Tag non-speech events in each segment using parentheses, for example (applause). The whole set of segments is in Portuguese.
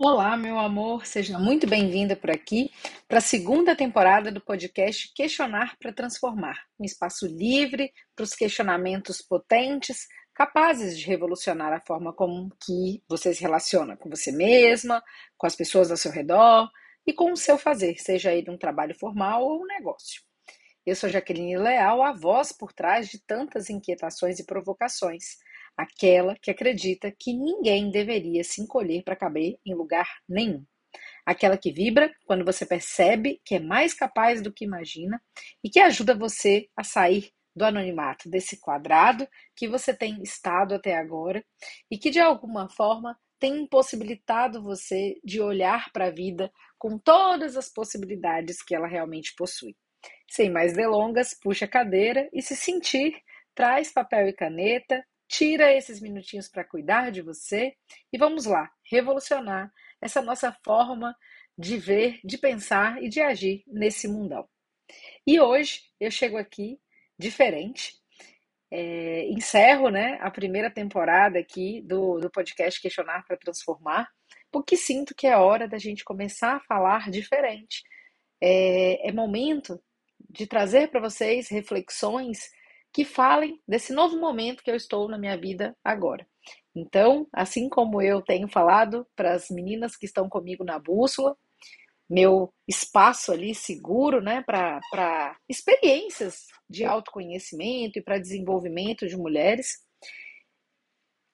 Olá, meu amor, seja muito bem-vinda por aqui para a segunda temporada do podcast Questionar para Transformar um espaço livre para os questionamentos potentes, capazes de revolucionar a forma como que você se relaciona com você mesma, com as pessoas ao seu redor e com o seu fazer, seja ele um trabalho formal ou um negócio. Eu sou Jaqueline Leal, a voz por trás de tantas inquietações e provocações aquela que acredita que ninguém deveria se encolher para caber em lugar nenhum. Aquela que vibra quando você percebe que é mais capaz do que imagina e que ajuda você a sair do anonimato desse quadrado que você tem estado até agora e que de alguma forma tem impossibilitado você de olhar para a vida com todas as possibilidades que ela realmente possui. Sem mais delongas, puxa a cadeira e se sentir, traz papel e caneta, Tira esses minutinhos para cuidar de você e vamos lá, revolucionar essa nossa forma de ver, de pensar e de agir nesse mundão. E hoje eu chego aqui diferente, é, encerro né, a primeira temporada aqui do, do podcast Questionar para Transformar, porque sinto que é hora da gente começar a falar diferente. É, é momento de trazer para vocês reflexões que falem desse novo momento que eu estou na minha vida agora. Então, assim como eu tenho falado para as meninas que estão comigo na bússola, meu espaço ali seguro, né, para experiências de autoconhecimento e para desenvolvimento de mulheres.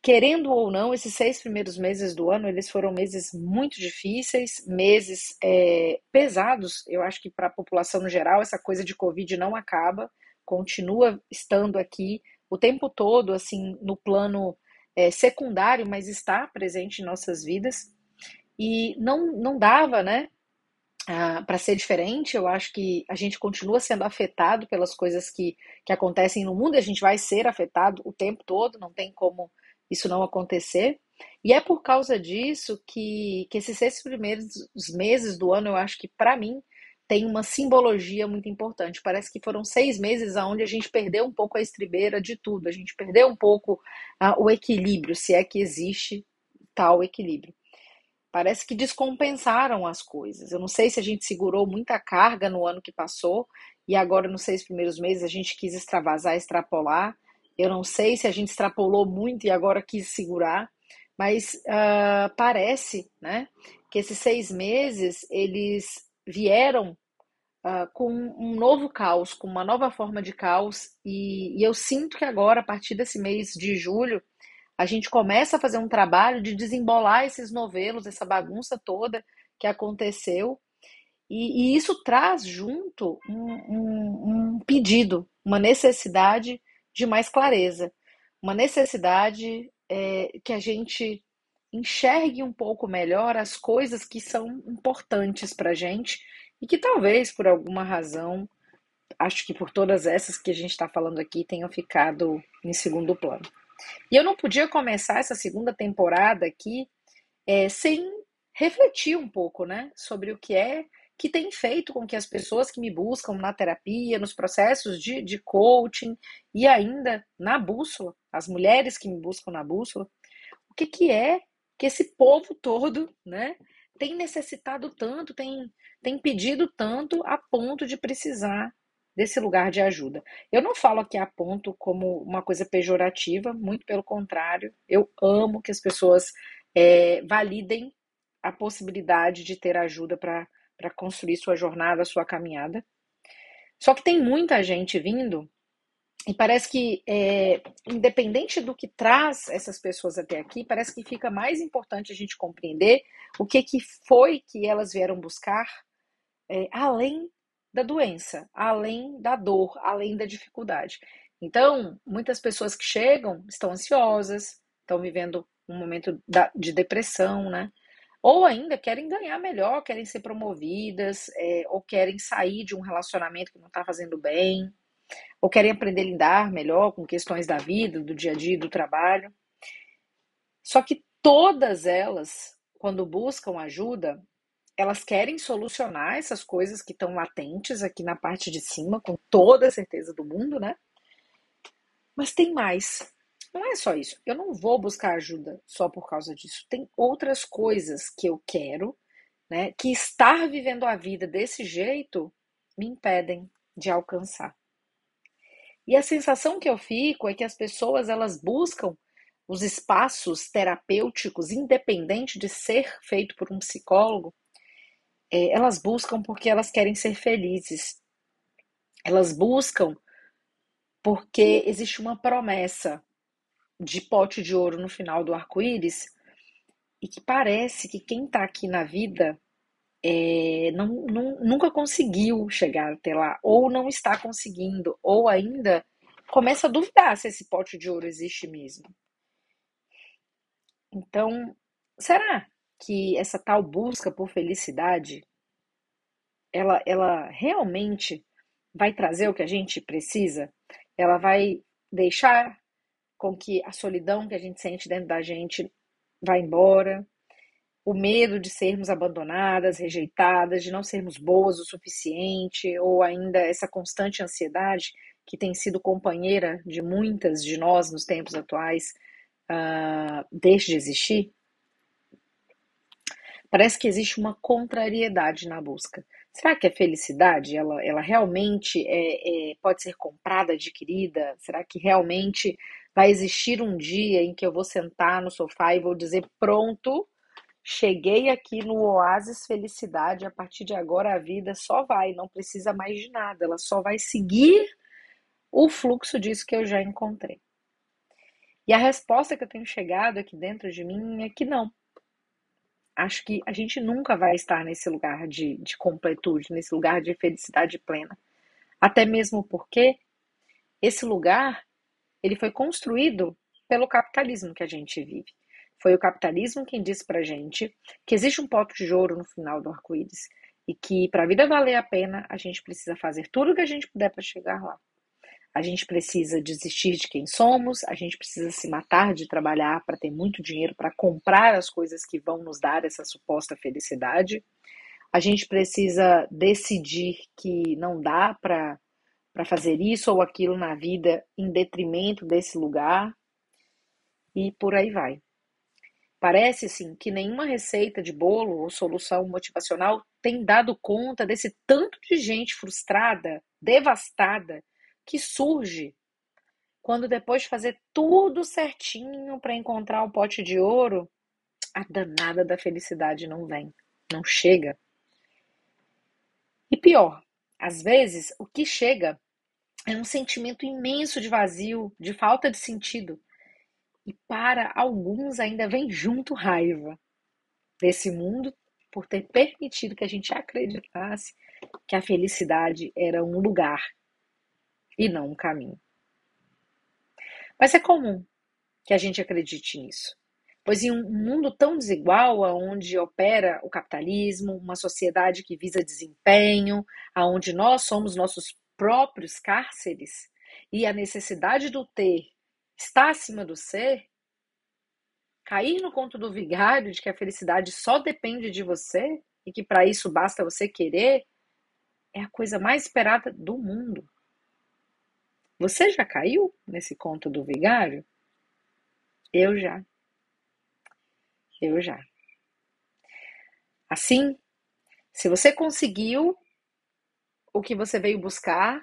Querendo ou não, esses seis primeiros meses do ano, eles foram meses muito difíceis, meses é, pesados. Eu acho que para a população no geral, essa coisa de Covid não acaba continua estando aqui o tempo todo, assim, no plano é, secundário, mas está presente em nossas vidas. E não, não dava, né, para ser diferente. Eu acho que a gente continua sendo afetado pelas coisas que, que acontecem no mundo e a gente vai ser afetado o tempo todo, não tem como isso não acontecer. E é por causa disso que, que esses seis primeiros meses do ano, eu acho que, para mim, tem uma simbologia muito importante. Parece que foram seis meses onde a gente perdeu um pouco a estribeira de tudo, a gente perdeu um pouco uh, o equilíbrio, se é que existe tal equilíbrio. Parece que descompensaram as coisas. Eu não sei se a gente segurou muita carga no ano que passou e agora nos seis primeiros meses a gente quis extravasar, extrapolar. Eu não sei se a gente extrapolou muito e agora quis segurar, mas uh, parece, né, que esses seis meses eles vieram uh, com um novo caos, com uma nova forma de caos, e, e eu sinto que agora, a partir desse mês de julho, a gente começa a fazer um trabalho de desembolar esses novelos, essa bagunça toda que aconteceu, e, e isso traz junto um, um, um pedido, uma necessidade de mais clareza, uma necessidade é, que a gente enxergue um pouco melhor as coisas que são importantes para a gente e que talvez por alguma razão, acho que por todas essas que a gente está falando aqui, tenham ficado em segundo plano. E eu não podia começar essa segunda temporada aqui é, sem refletir um pouco né, sobre o que é que tem feito com que as pessoas que me buscam na terapia, nos processos de, de coaching e ainda na bússola, as mulheres que me buscam na bússola, o que, que é que esse povo todo, né, tem necessitado tanto, tem, tem pedido tanto a ponto de precisar desse lugar de ajuda. Eu não falo aqui a ponto como uma coisa pejorativa, muito pelo contrário, eu amo que as pessoas é, validem a possibilidade de ter ajuda para construir sua jornada, sua caminhada. Só que tem muita gente vindo e parece que, é, independente do que traz essas pessoas até aqui, parece que fica mais importante a gente compreender o que, que foi que elas vieram buscar, é, além da doença, além da dor, além da dificuldade. Então, muitas pessoas que chegam estão ansiosas, estão vivendo um momento de depressão, né? Ou ainda querem ganhar melhor, querem ser promovidas, é, ou querem sair de um relacionamento que não está fazendo bem ou querem aprender a lidar melhor com questões da vida, do dia a dia, do trabalho. Só que todas elas, quando buscam ajuda, elas querem solucionar essas coisas que estão latentes aqui na parte de cima, com toda a certeza do mundo, né? Mas tem mais. não é só isso. Eu não vou buscar ajuda só por causa disso. Tem outras coisas que eu quero, né? Que estar vivendo a vida desse jeito me impedem de alcançar. E a sensação que eu fico é que as pessoas elas buscam os espaços terapêuticos, independente de ser feito por um psicólogo, é, elas buscam porque elas querem ser felizes. Elas buscam porque existe uma promessa de pote de ouro no final do arco-íris e que parece que quem está aqui na vida é, não, não, nunca conseguiu chegar até lá, ou não está conseguindo, ou ainda começa a duvidar se esse pote de ouro existe mesmo. Então, será que essa tal busca por felicidade, ela, ela realmente vai trazer o que a gente precisa? Ela vai deixar com que a solidão que a gente sente dentro da gente vá embora? o medo de sermos abandonadas, rejeitadas, de não sermos boas o suficiente, ou ainda essa constante ansiedade que tem sido companheira de muitas de nós nos tempos atuais, uh, deixe de existir? Parece que existe uma contrariedade na busca. Será que a felicidade, ela, ela realmente é, é, pode ser comprada, adquirida? Será que realmente vai existir um dia em que eu vou sentar no sofá e vou dizer, pronto, Cheguei aqui no Oásis Felicidade, a partir de agora a vida só vai, não precisa mais de nada, ela só vai seguir o fluxo disso que eu já encontrei. E a resposta que eu tenho chegado aqui dentro de mim é que não. Acho que a gente nunca vai estar nesse lugar de, de completude, nesse lugar de felicidade plena. Até mesmo porque esse lugar ele foi construído pelo capitalismo que a gente vive. Foi o capitalismo quem disse pra gente que existe um pote de ouro no final do arco-íris e que para a vida valer a pena, a gente precisa fazer tudo o que a gente puder para chegar lá. A gente precisa desistir de quem somos, a gente precisa se matar de trabalhar para ter muito dinheiro para comprar as coisas que vão nos dar essa suposta felicidade. A gente precisa decidir que não dá para para fazer isso ou aquilo na vida em detrimento desse lugar e por aí vai. Parece sim que nenhuma receita de bolo ou solução motivacional tem dado conta desse tanto de gente frustrada, devastada, que surge quando depois de fazer tudo certinho para encontrar o pote de ouro, a danada da felicidade não vem, não chega. E pior, às vezes o que chega é um sentimento imenso de vazio, de falta de sentido, e para alguns ainda vem junto raiva desse mundo por ter permitido que a gente acreditasse que a felicidade era um lugar e não um caminho. Mas é comum que a gente acredite nisso. Pois em um mundo tão desigual, onde opera o capitalismo, uma sociedade que visa desempenho, aonde nós somos nossos próprios cárceres, e a necessidade do ter está acima do ser, cair no conto do vigário de que a felicidade só depende de você e que para isso basta você querer, é a coisa mais esperada do mundo. Você já caiu nesse conto do vigário? Eu já. Eu já. Assim, se você conseguiu o que você veio buscar,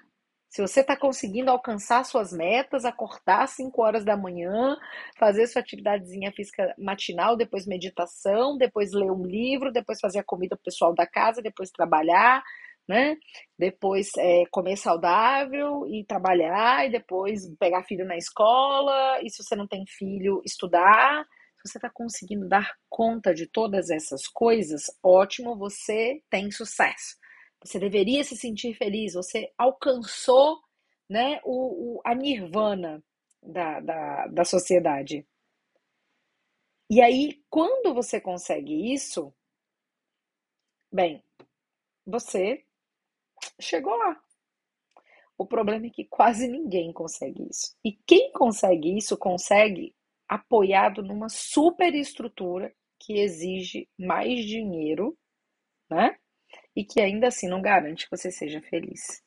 se você está conseguindo alcançar suas metas, acordar às 5 horas da manhã, fazer sua atividadezinha física matinal, depois meditação, depois ler um livro, depois fazer a comida pro pessoal da casa, depois trabalhar, né? Depois é, comer saudável e trabalhar, e depois pegar filho na escola, e se você não tem filho, estudar. Se você está conseguindo dar conta de todas essas coisas, ótimo, você tem sucesso. Você deveria se sentir feliz, você alcançou né, o, o a nirvana da, da, da sociedade. E aí, quando você consegue isso, bem, você chegou lá. O problema é que quase ninguém consegue isso. E quem consegue isso, consegue apoiado numa superestrutura que exige mais dinheiro, né? e que ainda assim não garante que você seja feliz.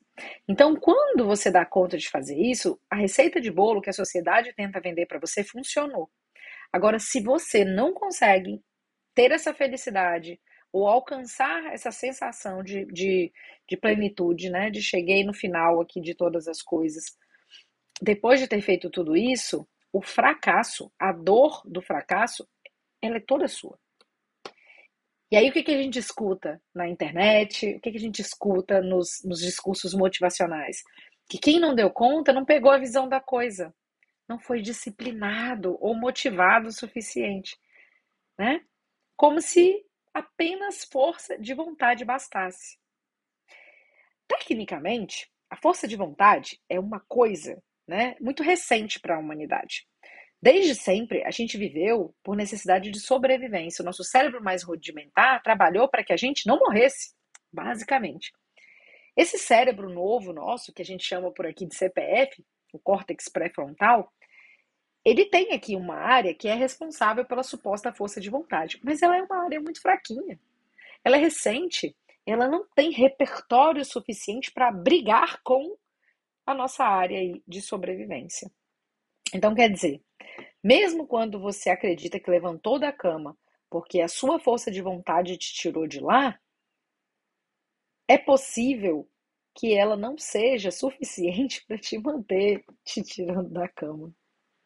Então, quando você dá conta de fazer isso, a receita de bolo que a sociedade tenta vender para você funcionou. Agora, se você não consegue ter essa felicidade ou alcançar essa sensação de, de, de plenitude, né? De cheguei no final aqui de todas as coisas. Depois de ter feito tudo isso, o fracasso, a dor do fracasso, ela é toda sua. E aí, o que, que a gente escuta na internet? O que, que a gente escuta nos, nos discursos motivacionais? Que quem não deu conta não pegou a visão da coisa, não foi disciplinado ou motivado o suficiente, né? Como se apenas força de vontade bastasse. Tecnicamente, a força de vontade é uma coisa né, muito recente para a humanidade. Desde sempre, a gente viveu por necessidade de sobrevivência. O nosso cérebro mais rudimentar trabalhou para que a gente não morresse, basicamente. Esse cérebro novo nosso, que a gente chama por aqui de CPF, o córtex pré-frontal, ele tem aqui uma área que é responsável pela suposta força de vontade, mas ela é uma área muito fraquinha. Ela é recente, ela não tem repertório suficiente para brigar com a nossa área de sobrevivência. Então, quer dizer, mesmo quando você acredita que levantou da cama porque a sua força de vontade te tirou de lá, é possível que ela não seja suficiente (laughs) para te manter te tirando da cama,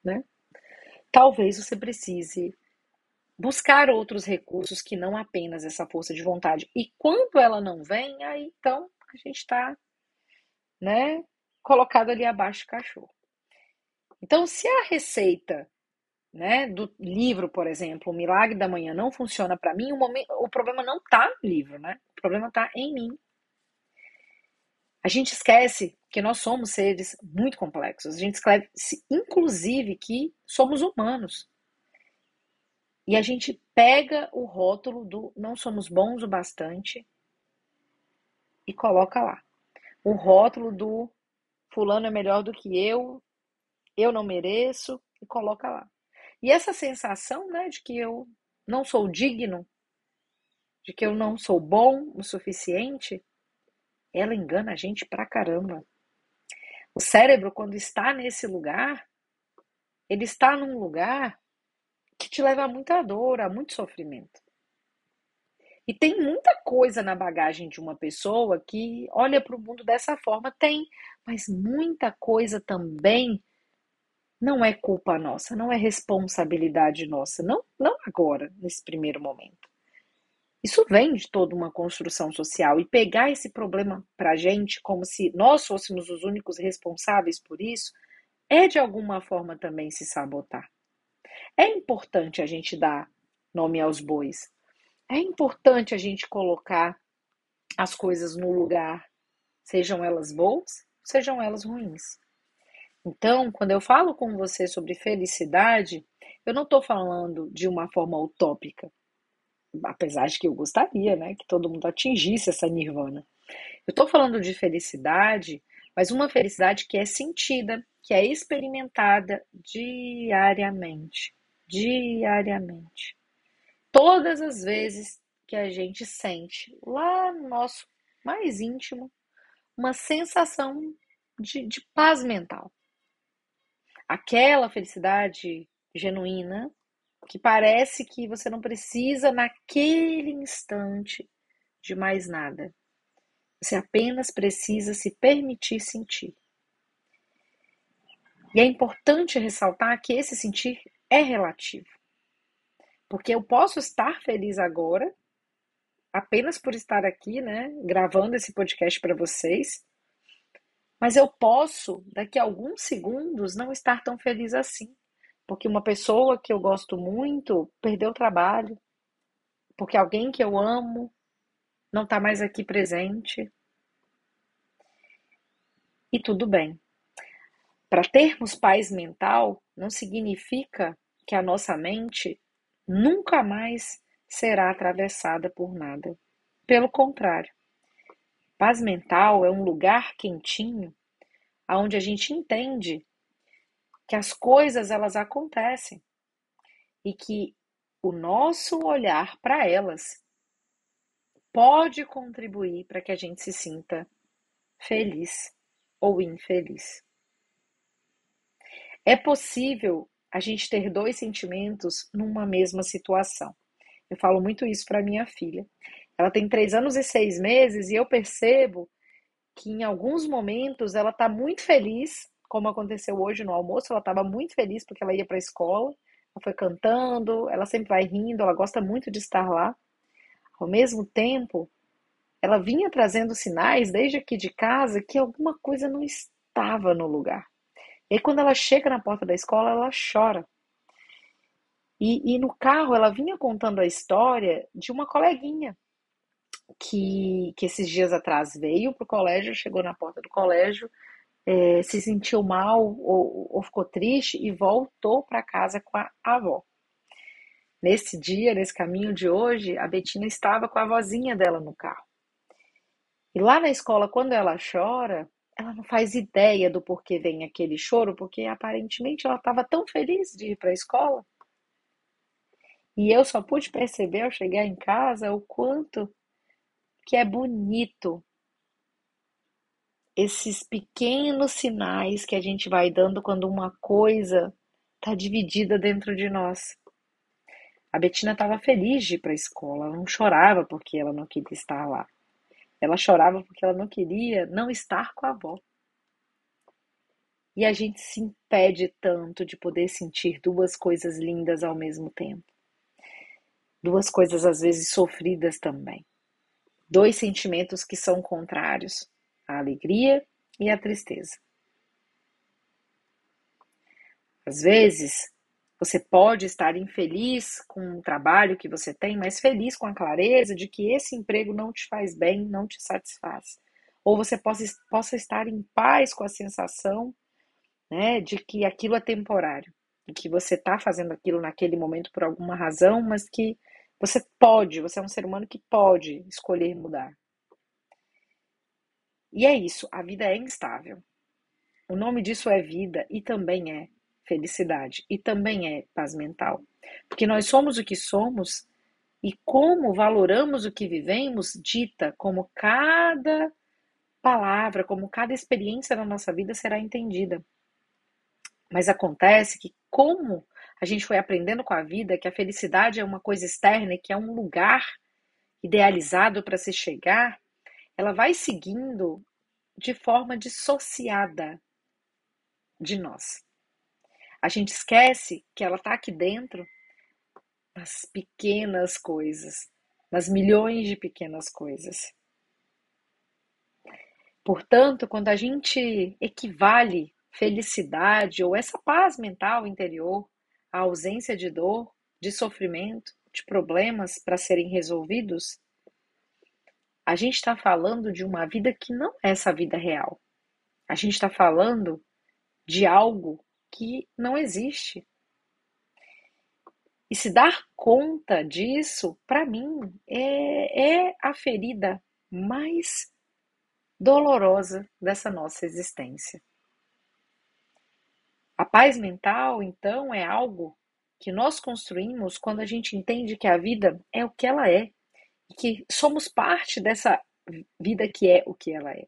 né? Talvez você precise buscar outros recursos que não apenas essa força de vontade. E quando ela não vem, aí então a gente está, né, colocado ali abaixo do cachorro. Então, se a receita né, do livro, por exemplo, O Milagre da Manhã não funciona para mim, o, momento, o problema não está no livro, né? O problema está em mim. A gente esquece que nós somos seres muito complexos. A gente esquece, inclusive, que somos humanos. E a gente pega o rótulo do não somos bons o bastante e coloca lá. O rótulo do fulano é melhor do que eu, eu não mereço, e coloca lá. E essa sensação né, de que eu não sou digno, de que eu não sou bom o suficiente, ela engana a gente pra caramba. O cérebro, quando está nesse lugar, ele está num lugar que te leva a muita dor, a muito sofrimento. E tem muita coisa na bagagem de uma pessoa que olha para o mundo dessa forma, tem, mas muita coisa também não é culpa nossa, não é responsabilidade nossa, não, não agora, nesse primeiro momento. Isso vem de toda uma construção social e pegar esse problema para a gente como se nós fôssemos os únicos responsáveis por isso é de alguma forma também se sabotar. É importante a gente dar nome aos bois. É importante a gente colocar as coisas no lugar, sejam elas boas, sejam elas ruins. Então, quando eu falo com você sobre felicidade, eu não estou falando de uma forma utópica, apesar de que eu gostaria, né, que todo mundo atingisse essa nirvana. Eu estou falando de felicidade, mas uma felicidade que é sentida, que é experimentada diariamente, diariamente. Todas as vezes que a gente sente lá no nosso mais íntimo uma sensação de, de paz mental aquela felicidade genuína que parece que você não precisa naquele instante de mais nada. Você apenas precisa se permitir sentir. E é importante ressaltar que esse sentir é relativo. Porque eu posso estar feliz agora, apenas por estar aqui, né, gravando esse podcast para vocês, mas eu posso, daqui a alguns segundos, não estar tão feliz assim. Porque uma pessoa que eu gosto muito perdeu o trabalho. Porque alguém que eu amo não está mais aqui presente. E tudo bem. Para termos paz mental, não significa que a nossa mente nunca mais será atravessada por nada. Pelo contrário, Paz mental é um lugar quentinho aonde a gente entende que as coisas elas acontecem e que o nosso olhar para elas pode contribuir para que a gente se sinta feliz ou infeliz. É possível a gente ter dois sentimentos numa mesma situação. Eu falo muito isso para minha filha. Ela tem três anos e seis meses e eu percebo que em alguns momentos ela está muito feliz, como aconteceu hoje no almoço, ela estava muito feliz porque ela ia para a escola, ela foi cantando, ela sempre vai rindo, ela gosta muito de estar lá. Ao mesmo tempo, ela vinha trazendo sinais desde aqui de casa que alguma coisa não estava no lugar. E aí, quando ela chega na porta da escola, ela chora. E, e no carro, ela vinha contando a história de uma coleguinha que, que esses dias atrás veio para o colégio, chegou na porta do colégio, é, se sentiu mal ou, ou ficou triste e voltou para casa com a avó. Nesse dia, nesse caminho de hoje, a Betina estava com a vozinha dela no carro. E lá na escola, quando ela chora, ela não faz ideia do porquê vem aquele choro, porque aparentemente ela estava tão feliz de ir para a escola. E eu só pude perceber ao chegar em casa o quanto que é bonito esses pequenos sinais que a gente vai dando quando uma coisa está dividida dentro de nós. A Betina estava feliz de ir para a escola, ela não chorava porque ela não queria estar lá. Ela chorava porque ela não queria não estar com a avó. E a gente se impede tanto de poder sentir duas coisas lindas ao mesmo tempo. Duas coisas às vezes sofridas também. Dois sentimentos que são contrários: a alegria e a tristeza. Às vezes, você pode estar infeliz com o trabalho que você tem, mas feliz com a clareza de que esse emprego não te faz bem, não te satisfaz. Ou você possa, possa estar em paz com a sensação né, de que aquilo é temporário, e que você está fazendo aquilo naquele momento por alguma razão, mas que você pode, você é um ser humano que pode escolher mudar. E é isso, a vida é instável. O nome disso é vida e também é felicidade e também é paz mental. Porque nós somos o que somos e como valoramos o que vivemos dita como cada palavra, como cada experiência na nossa vida será entendida. Mas acontece que, como a gente foi aprendendo com a vida que a felicidade é uma coisa externa e que é um lugar idealizado para se chegar, ela vai seguindo de forma dissociada de nós. A gente esquece que ela está aqui dentro nas pequenas coisas, nas milhões de pequenas coisas. Portanto, quando a gente equivale felicidade ou essa paz mental interior à ausência de dor, de sofrimento, de problemas para serem resolvidos, a gente está falando de uma vida que não é essa vida real. A gente está falando de algo que não existe. E se dar conta disso, para mim, é, é a ferida mais dolorosa dessa nossa existência. A paz mental, então, é algo que nós construímos quando a gente entende que a vida é o que ela é que somos parte dessa vida que é o que ela é.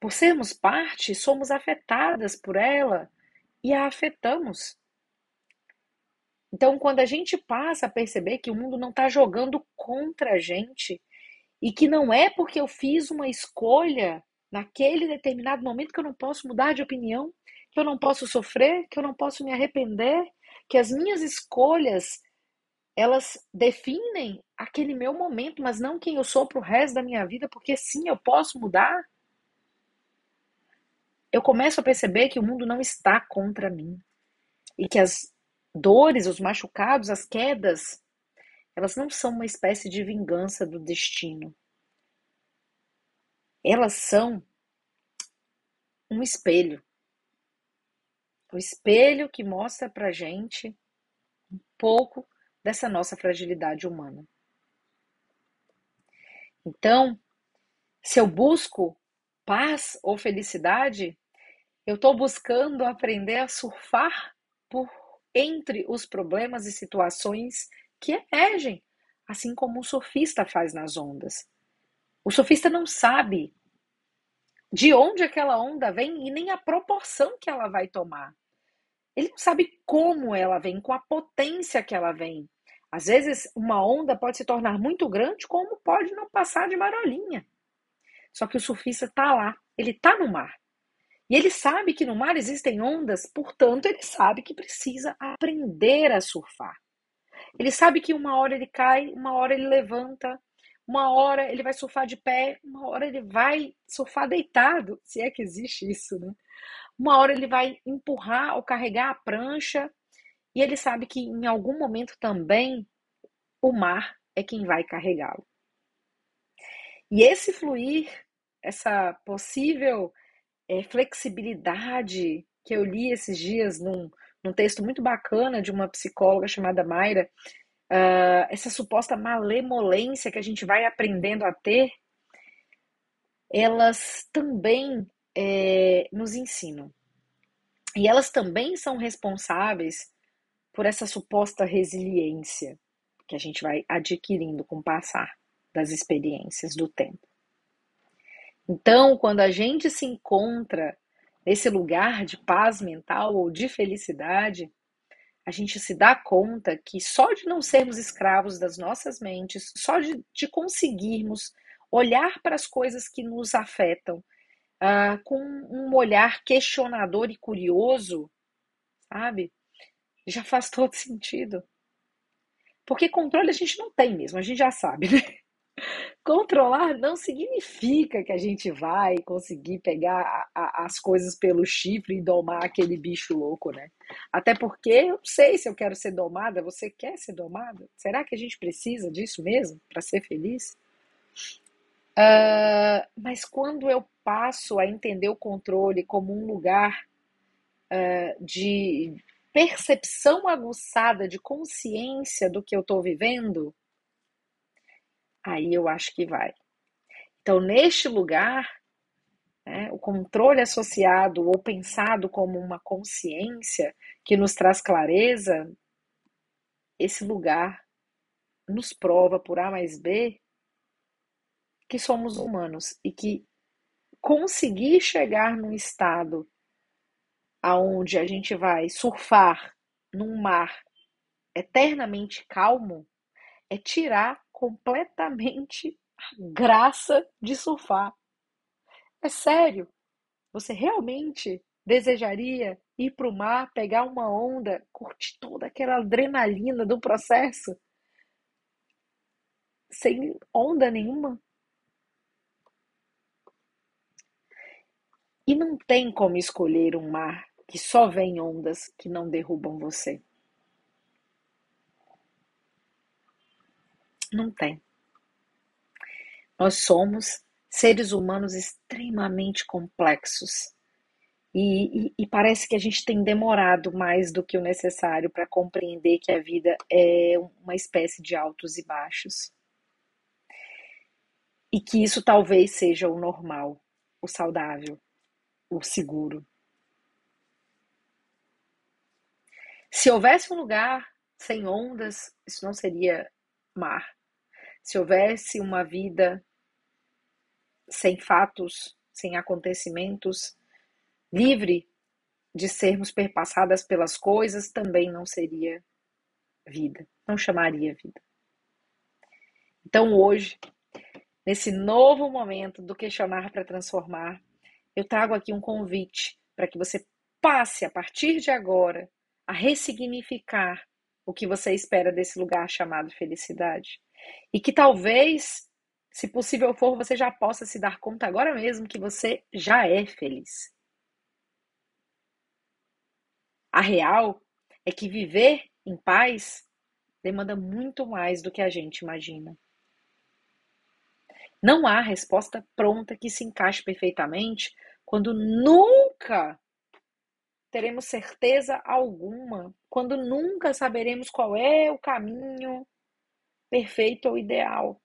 Por sermos parte, somos afetadas por ela e a afetamos. Então, quando a gente passa a perceber que o mundo não está jogando contra a gente e que não é porque eu fiz uma escolha naquele determinado momento que eu não posso mudar de opinião, que eu não posso sofrer, que eu não posso me arrepender, que as minhas escolhas elas definem aquele meu momento, mas não quem eu sou para o resto da minha vida, porque sim, eu posso mudar eu começo a perceber que o mundo não está contra mim e que as dores, os machucados, as quedas, elas não são uma espécie de vingança do destino. Elas são um espelho. O espelho que mostra pra gente um pouco dessa nossa fragilidade humana. Então, se eu busco paz ou felicidade, eu estou buscando aprender a surfar por entre os problemas e situações que emergem, assim como um surfista faz nas ondas. O surfista não sabe de onde aquela onda vem e nem a proporção que ela vai tomar. Ele não sabe como ela vem, com a potência que ela vem. Às vezes, uma onda pode se tornar muito grande, como pode não passar de marolinha. Só que o surfista está lá, ele está no mar. E ele sabe que no mar existem ondas, portanto, ele sabe que precisa aprender a surfar. Ele sabe que uma hora ele cai, uma hora ele levanta, uma hora ele vai surfar de pé, uma hora ele vai surfar deitado, se é que existe isso, né? Uma hora ele vai empurrar ou carregar a prancha, e ele sabe que em algum momento também o mar é quem vai carregá-lo. E esse fluir, essa possível é, flexibilidade que eu li esses dias num, num texto muito bacana de uma psicóloga chamada Mayra, uh, essa suposta malemolência que a gente vai aprendendo a ter, elas também é, nos ensinam. E elas também são responsáveis por essa suposta resiliência que a gente vai adquirindo com o passar das experiências do tempo. Então, quando a gente se encontra nesse lugar de paz mental ou de felicidade, a gente se dá conta que só de não sermos escravos das nossas mentes, só de, de conseguirmos olhar para as coisas que nos afetam uh, com um olhar questionador e curioso, sabe? Já faz todo sentido. Porque controle a gente não tem mesmo, a gente já sabe, (laughs) né? Controlar não significa que a gente vai conseguir pegar a, a, as coisas pelo chifre e domar aquele bicho louco, né? Até porque eu não sei se eu quero ser domada. Você quer ser domada? Será que a gente precisa disso mesmo para ser feliz? Uh, mas quando eu passo a entender o controle como um lugar uh, de percepção aguçada, de consciência do que eu estou vivendo, aí eu acho que vai. Então, neste lugar, né, o controle associado ou pensado como uma consciência que nos traz clareza, esse lugar nos prova por A mais B que somos humanos e que conseguir chegar num estado aonde a gente vai surfar num mar eternamente calmo é tirar completamente a graça de surfar. É sério. Você realmente desejaria ir para o mar, pegar uma onda, curtir toda aquela adrenalina do processo sem onda nenhuma? E não tem como escolher um mar que só vem ondas que não derrubam você. Não tem. Nós somos seres humanos extremamente complexos. E, e, e, parece que a gente tem demorado mais do que o necessário para compreender que a vida é uma espécie de altos e baixos. E que isso talvez seja o normal, o saudável, o seguro. Se houvesse um lugar sem ondas, isso não seria mar. Se houvesse uma vida sem fatos, sem acontecimentos, livre de sermos perpassadas pelas coisas, também não seria vida, não chamaria vida. Então hoje, nesse novo momento do questionar para transformar, eu trago aqui um convite para que você passe a partir de agora a ressignificar o que você espera desse lugar chamado felicidade. E que talvez, se possível for, você já possa se dar conta agora mesmo que você já é feliz. A real é que viver em paz demanda muito mais do que a gente imagina. Não há resposta pronta que se encaixe perfeitamente quando nunca teremos certeza alguma, quando nunca saberemos qual é o caminho perfeito ou ideal.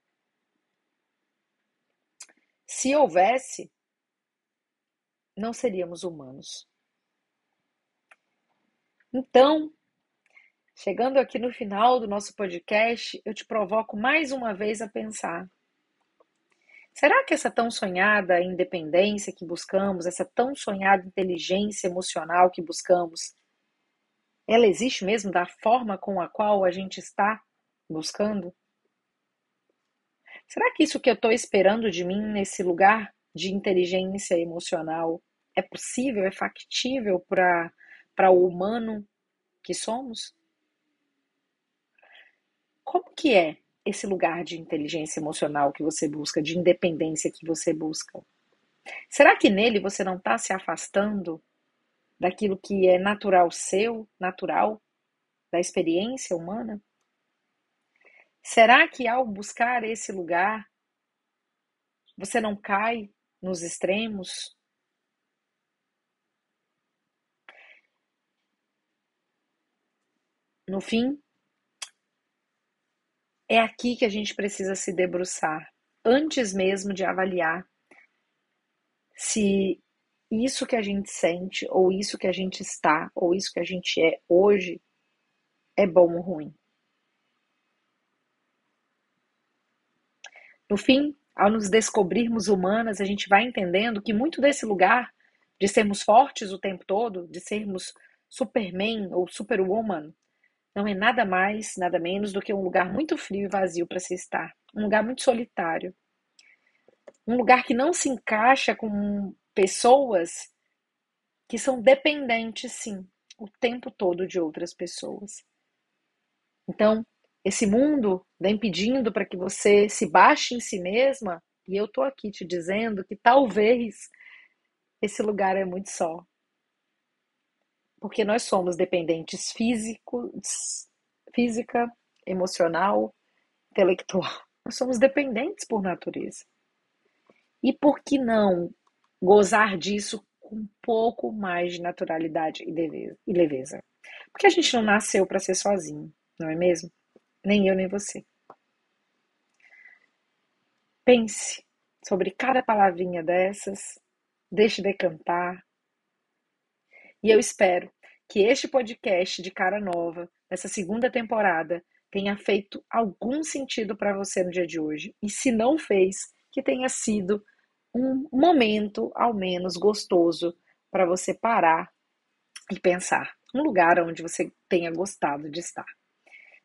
Se houvesse, não seríamos humanos. Então, chegando aqui no final do nosso podcast, eu te provoco mais uma vez a pensar Será que essa tão sonhada independência que buscamos, essa tão sonhada inteligência emocional que buscamos, ela existe mesmo da forma com a qual a gente está buscando? Será que isso que eu estou esperando de mim nesse lugar de inteligência emocional é possível, é factível para o humano que somos? Como que é esse lugar de inteligência emocional que você busca, de independência que você busca? Será que nele você não está se afastando daquilo que é natural seu, natural, da experiência humana? Será que ao buscar esse lugar, você não cai nos extremos? No fim, é aqui que a gente precisa se debruçar, antes mesmo de avaliar se isso que a gente sente, ou isso que a gente está, ou isso que a gente é hoje é bom ou ruim. No fim, ao nos descobrirmos humanas, a gente vai entendendo que muito desse lugar de sermos fortes o tempo todo, de sermos Superman ou Superwoman, não é nada mais, nada menos do que um lugar muito frio e vazio para se estar. Um lugar muito solitário. Um lugar que não se encaixa com pessoas que são dependentes, sim, o tempo todo de outras pessoas. Então, esse mundo vem pedindo para que você se baixe em si mesma, e eu estou aqui te dizendo que talvez esse lugar é muito só porque nós somos dependentes físicos, física, emocional, intelectual. Nós somos dependentes por natureza. E por que não gozar disso com um pouco mais de naturalidade e leveza? Porque a gente não nasceu para ser sozinho, não é mesmo? Nem eu, nem você. Pense sobre cada palavrinha dessas, deixe decantar, e eu espero que este podcast de cara nova, nessa segunda temporada, tenha feito algum sentido para você no dia de hoje. E se não fez, que tenha sido um momento, ao menos, gostoso para você parar e pensar. Um lugar onde você tenha gostado de estar.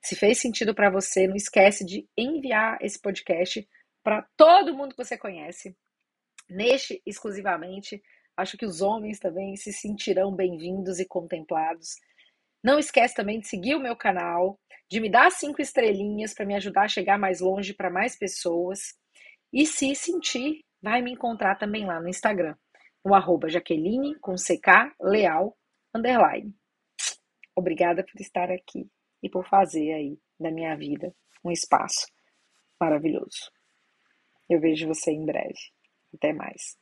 Se fez sentido para você, não esquece de enviar esse podcast para todo mundo que você conhece. Neste exclusivamente Acho que os homens também se sentirão bem-vindos e contemplados. Não esquece também de seguir o meu canal, de me dar cinco estrelinhas para me ajudar a chegar mais longe para mais pessoas. E se sentir, vai me encontrar também lá no Instagram, no arroba Jaqueline com CK Leal underline. Obrigada por estar aqui e por fazer aí da minha vida um espaço maravilhoso. Eu vejo você em breve. Até mais.